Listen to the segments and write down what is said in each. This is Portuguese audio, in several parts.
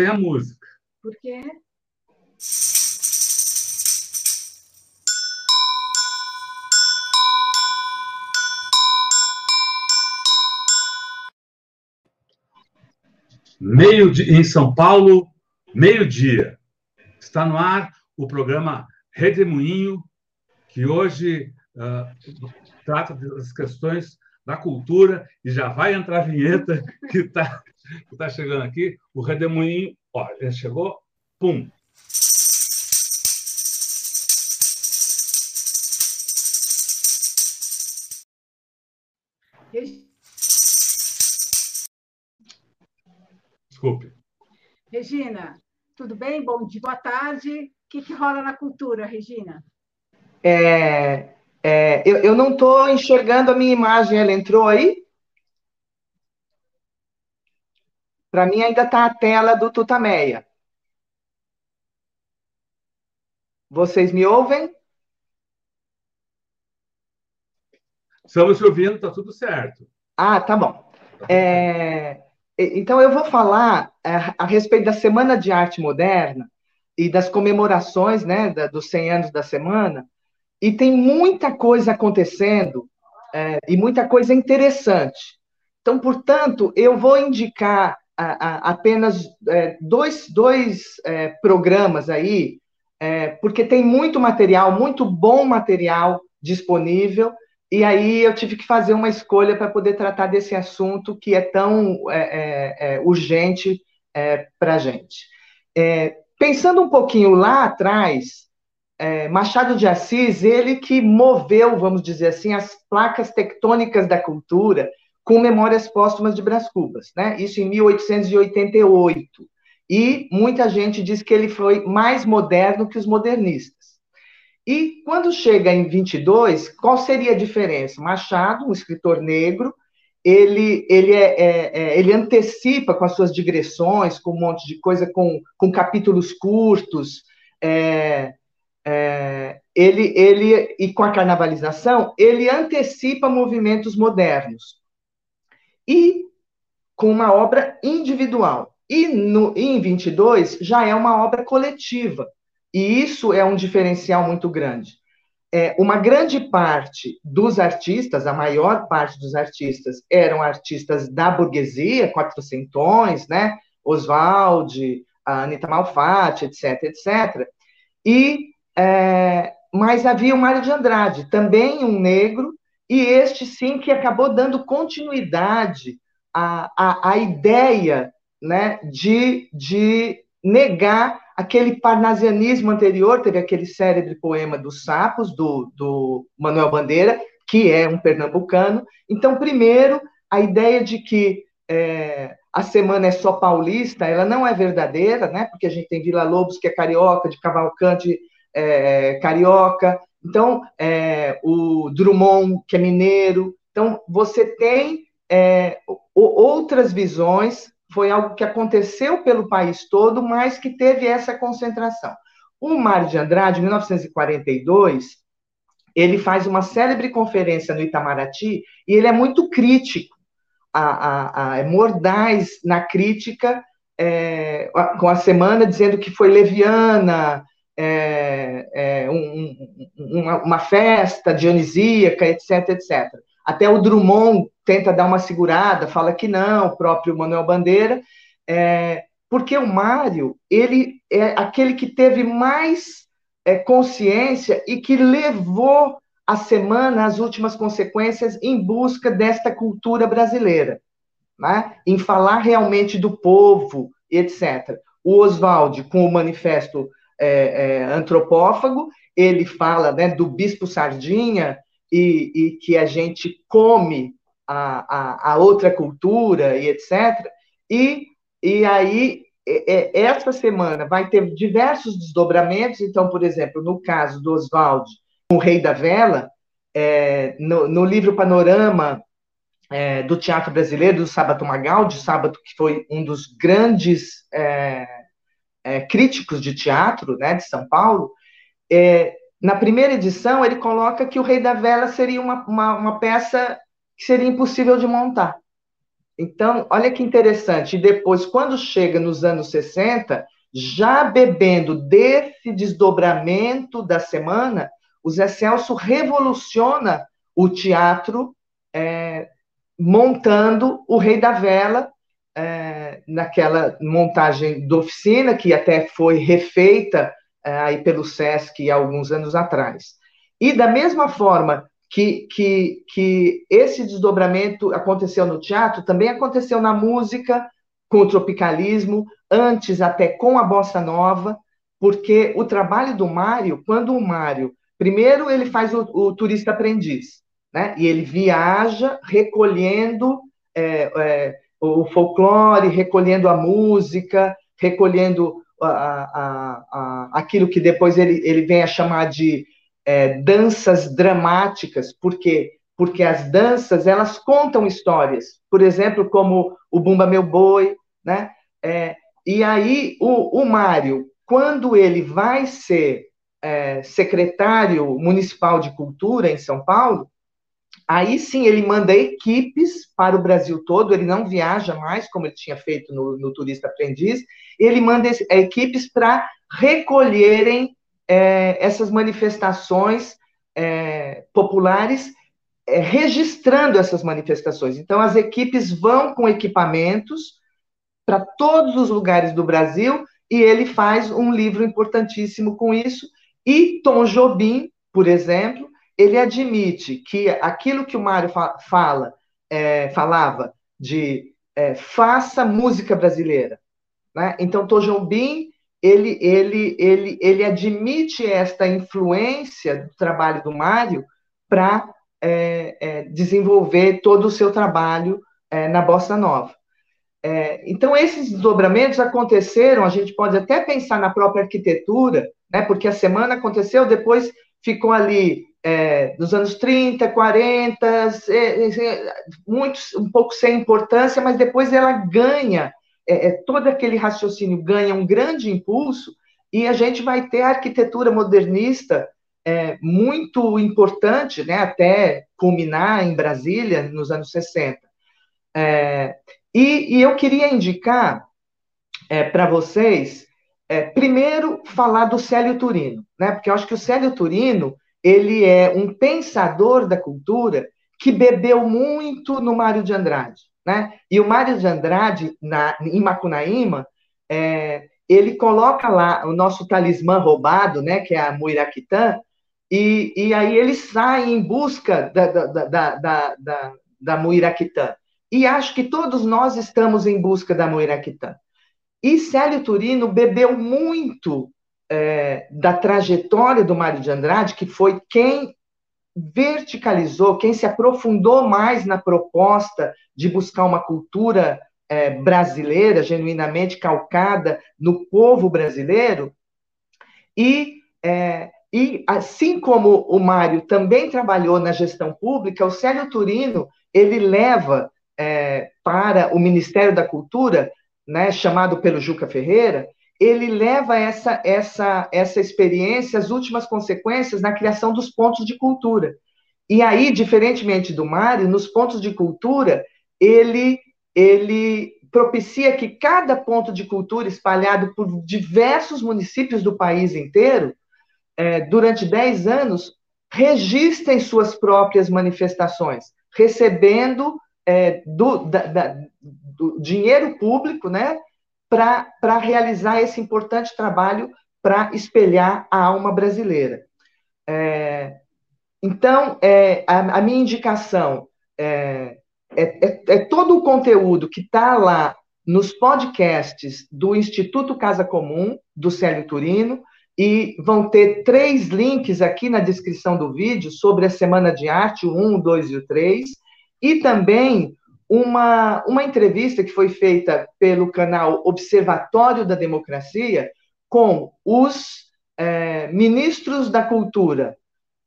sem a música. Por quê? Meio dia, em São Paulo, meio-dia. Está no ar o programa Redemoinho, que hoje uh, trata das questões da cultura, e já vai entrar a vinheta que está que tá chegando aqui. O Redemoinho, ó, já chegou, pum. Desculpe. Regina, tudo bem? Bom dia, boa tarde. O que, que rola na cultura, Regina? É, é, eu, eu não estou enxergando a minha imagem, ela entrou aí? Para mim ainda está a tela do Tutameia. Vocês me ouvem? Estamos te ouvindo, está tudo certo. Ah, tá bom. É, então, eu vou falar a, é, a, respeito da Semana de Arte Moderna e das comemorações né, da, dos 100 anos da semana, e tem muita coisa acontecendo é, e muita coisa interessante. Então, portanto, eu vou indicar apenas é, dois, dois é, programas aí, é, porque tem muito material, muito bom material disponível, e aí eu tive que fazer uma escolha para poder tratar desse assunto que é tão é, é, é urgente para a gente. Pensando um pouquinho lá atrás, Machado de Assis, ele que moveu, vamos dizer assim, as placas tectônicas da cultura com Memórias Póstumas de Brás Cubas, né? isso em 1888. E muita gente diz que ele foi mais moderno que os modernistas. E quando chega em 22, qual seria a diferença? Machado, um escritor negro, ele, ele, é, é, é, ele antecipa com as suas digressões, com um monte de coisa, com, com capítulos curtos, é, é, ele, ele, e com a carnavalização, ele antecipa movimentos modernos. E com uma obra individual. E no, em 22 já é uma obra coletiva. E isso é um diferencial muito grande. É, uma grande parte dos artistas, a maior parte dos artistas, eram artistas da burguesia, quatrocentões, né? Oswald, Anitta Malfatti, etc, etc. E, é, mas havia o Mário de Andrade, também um negro, e este sim que acabou dando continuidade à, à, à ideia né, de, de negar aquele parnasianismo anterior, teve aquele célebre poema dos sapos, do, do Manuel Bandeira, que é um pernambucano. Então, primeiro, a ideia de que é, a semana é só paulista, ela não é verdadeira, né? Porque a gente tem Vila Lobos, que é carioca, de Cavalcante, é, carioca. Então, é, o Drummond, que é mineiro. Então, você tem é, outras visões foi algo que aconteceu pelo país todo, mas que teve essa concentração. O Mário de Andrade, em 1942, ele faz uma célebre conferência no Itamaraty e ele é muito crítico, a, a, a é mordaz na crítica é, com a semana, dizendo que foi leviana, é, é, um, uma, uma, festa dionisíaca, etc, etc. Até o Drummond tenta dar uma segurada, fala que não, o próprio Manuel Bandeira, é, porque o Mário, ele é aquele que teve mais é, consciência e que levou a semana às últimas consequências em busca desta cultura brasileira, né? em falar realmente do povo, etc. O Oswald, com o manifesto é, é, antropófago, ele fala né, do bispo Sardinha e, e que a gente come a, a, a outra cultura e etc. E, e aí, essa semana vai ter diversos desdobramentos. Então, por exemplo, no caso do Oswald, o Rei da Vela, é, no, no, livro Panorama é, do Teatro Brasileiro, do Sábato Magaldi, Sábato que foi um dos grandes é, é críticos de teatro né, de São Paulo, é, na primeira edição ele coloca que o Rei da Vela seria uma, uma, uma peça que seria impossível de montar. Então, olha que interessante. E depois, quando chega nos anos 60, já bebendo desse desdobramento da semana, o Zé Celso revoluciona o teatro, é, montando o Rei da Vela, é, naquela montagem da oficina, que até foi refeita é, aí pelo SESC alguns anos atrás. E da mesma forma que, que, que esse desdobramento aconteceu no teatro, também aconteceu na música, com o tropicalismo, antes até com a bossa nova, porque o trabalho do Mário, quando o Mário, primeiro ele faz o, o turista aprendiz, né? E ele viaja recolhendo é, é, o folclore, recolhendo a música, recolhendo a, a, a, aquilo que depois ele, ele vem a chamar de é, danças dramáticas, porque porque as danças elas contam histórias, por exemplo, como o Bumba Meu Boi, né? É, e aí o, o Mário, quando ele vai ser é, secretário municipal de cultura em São Paulo, aí sim ele manda equipes para o Brasil todo, ele não viaja mais como ele tinha feito no, no Turista Aprendiz, ele manda equipes para recolherem é, essas manifestações é, populares, é, registrando essas manifestações. Então, as equipes vão com equipamentos para todos os lugares do Brasil e ele faz um livro importantíssimo com isso. E Tom Jobim, por exemplo, ele admite que aquilo que o Mário fa fala, é, falava de é, faça música brasileira. Né? Então, Tom Jobim ele, ele, ele, ele admite esta influência do trabalho do Mário para é, é, desenvolver todo o seu trabalho é, na Bossa Nova. É, então, esses desdobramentos aconteceram, a gente pode até pensar na própria arquitetura, né, porque a semana aconteceu, depois ficou ali é, dos anos 30, 40, é, muitos, um pouco sem importância, mas depois ela ganha é, é, todo aquele raciocínio ganha um grande impulso e a gente vai ter a arquitetura modernista é, muito importante, né, até culminar em Brasília nos anos 60. É, e, e, eu queria indicar é, para vocês, primeiro, falar do Célio Turino, né, porque eu acho que o Célio Turino ele é um pensador da cultura que bebeu muito no Mário de Andrade. Né? E o Mário de Andrade, na, em Macunaíma, é, ele coloca lá o nosso talismã roubado, né, que é a Muiraquitã, e, e aí ele sai em busca da, da, da, da, da, da Muiraquitã. E acho que todos nós estamos em busca da Muiraquitã. E Célio Turino bebeu muito é, da trajetória do Mário de Andrade, que foi quem verticalizou, quem se aprofundou mais na proposta de buscar uma cultura é, brasileira, genuinamente calcada no povo brasileiro, e, é, e assim como o Mário também trabalhou na gestão pública, o Célio Turino ele leva é, para o Ministério da Cultura, né, chamado pelo Juca Ferreira, ele leva essa, essa, essa experiência, as últimas consequências na criação dos pontos de cultura. E aí, diferentemente do Mário, nos pontos de cultura, ele, ele propicia que cada ponto de cultura espalhado por diversos municípios do país inteiro, é, durante 10 anos, registrem suas próprias manifestações, recebendo é, do, da, da, do dinheiro público, né, para realizar esse importante trabalho para espelhar a alma brasileira. É, então, é, a, a, minha indicação é, é, é, é todo o conteúdo que está lá nos podcasts do Instituto Casa Comum, do Célio Turino, e vão ter três links aqui na descrição do vídeo sobre a Semana de Arte, o 1, o 2 e o 3, e também uma, uma entrevista que foi feita pelo canal Observatório da Democracia com os é, ministros da Cultura,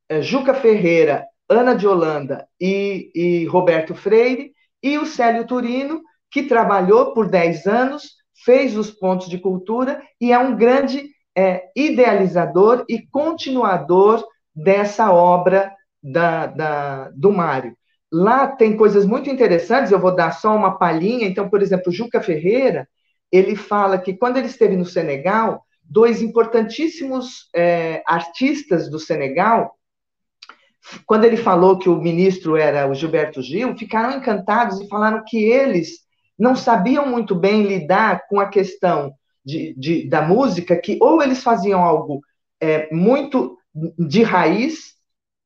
é, Juca Ferreira, Ana de Holanda e, e Roberto Freire, e o Célio Turino, que trabalhou por 10 anos, fez os pontos de cultura e é um grande é, idealizador e continuador dessa obra da, da, do Mário. Lá tem coisas muito interessantes, eu vou dar só uma palhinha. Então, por exemplo, Juca Ferreira, ele fala que quando ele esteve no Senegal, dois importantíssimos é, artistas do Senegal, quando ele falou que o ministro era o Gilberto Gil, ficaram encantados e falaram que eles não sabiam muito bem lidar com a questão de, de da música, que ou eles faziam algo é, muito de raiz,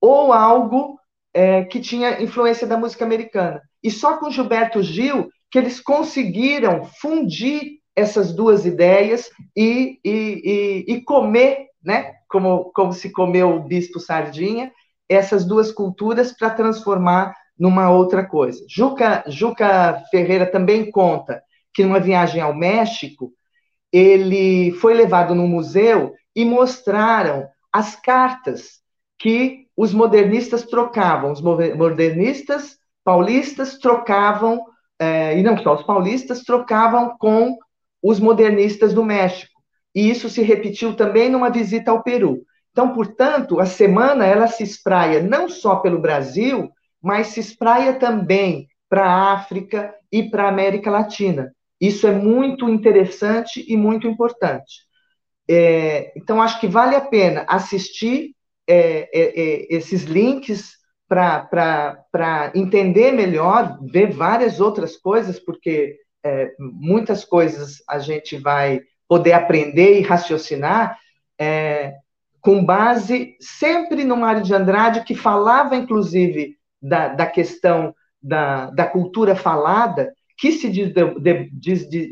ou algo é, que tinha influência da música americana. E só com Gilberto Gil que eles conseguiram fundir essas duas ideias e, e, e, e comer, né, como, como se comeu o bispo sardinha, essas duas culturas para transformar numa outra coisa. Juca, Juca Ferreira também conta que numa viagem ao México, ele foi levado no museu e mostraram as cartas que os modernistas trocavam. Os modernistas paulistas trocavam, eh, e não só os paulistas, trocavam com os modernistas do México. E isso se repetiu também numa visita ao Peru. Então, portanto, a semana ela se espraia não só pelo Brasil, mas se espraia também para a África e para a América Latina. Isso é muito interessante e muito importante. É, então, acho que vale a pena assistir é, é, é esses links para entender melhor, ver várias outras coisas, porque é, muitas coisas a gente vai poder aprender e raciocinar é, com base sempre no Mário de Andrade, que falava, inclusive, da, da questão da, da cultura falada, que se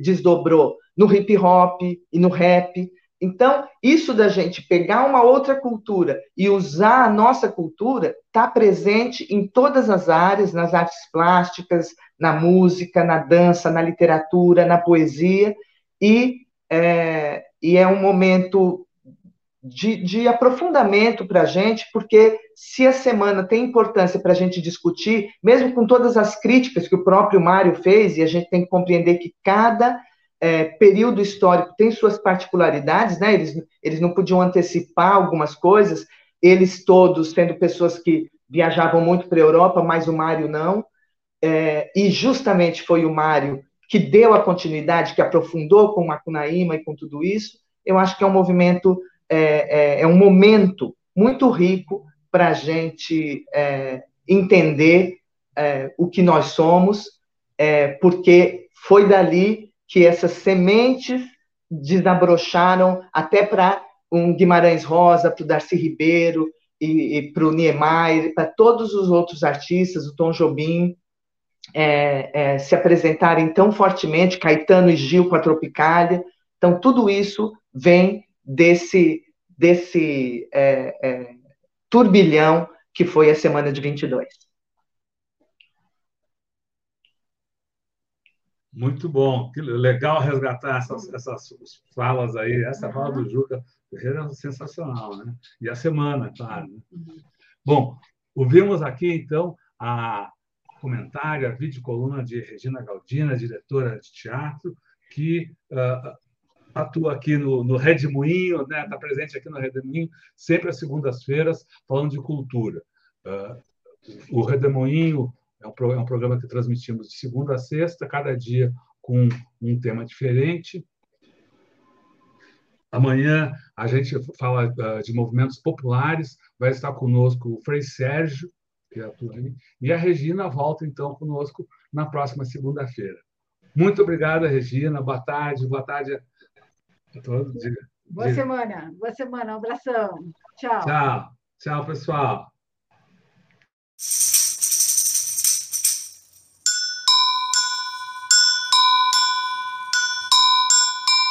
desdobrou no hip hop e no rap. Então, isso da gente pegar uma outra cultura e usar a nossa cultura está presente em todas as áreas, nas artes plásticas, na música, na dança, na literatura, na poesia, e é, e é um momento de, de aprofundamento para a gente, porque se a semana tem importância para a gente discutir, mesmo com todas as críticas que o próprio Mário fez, e a gente tem que compreender que cada é, período histórico tem suas particularidades, né? Eles, eles não podiam antecipar algumas coisas, eles todos sendo pessoas que viajavam muito para a Europa, mas o Mário não. É, e justamente foi o Mário que deu a continuidade, que aprofundou com Macunaíma e com tudo isso, eu acho que é um movimento, é, é, é um momento muito rico para a gente é, entender é, o que nós somos, porque foi dali que essas sementes desabrocharam até para um Guimarães Rosa, para o Darcy Ribeiro e, e para o Niemeyer, para todos os outros artistas, o Tom Jobim, é, é, se apresentarem tão fortemente, Caetano e Gil com a Tropicália. Então, tudo isso vem desse, desse é, é turbilhão que foi a semana de 22. Muito bom, que legal resgatar essas, essas falas aí. Essa fala do Juca Ferreira é sensacional, né? E a semana, claro. Né? Uhum. Bom, ouvimos aqui então a comentário, a vídeo coluna de Regina Galdina, diretora de teatro, que uh, atua aqui no, no Redemoinho, está né? Tá presente aqui no Redemoinho, sempre às segundas-feiras, falando de cultura. Uh, o Redemoinho é um, é um programa que transmitimos de segunda a sexta, cada dia com um tema diferente. Amanhã a gente fala uh, de movimentos populares, vai estar conosco o Frei Sérgio, que atua aí. E a Regina volta, então, conosco na próxima segunda-feira. Muito obrigada, Regina. Boa tarde, boa tarde a todos. Boa semana, boa semana, um abração. Tchau. Tchau, tchau, pessoal.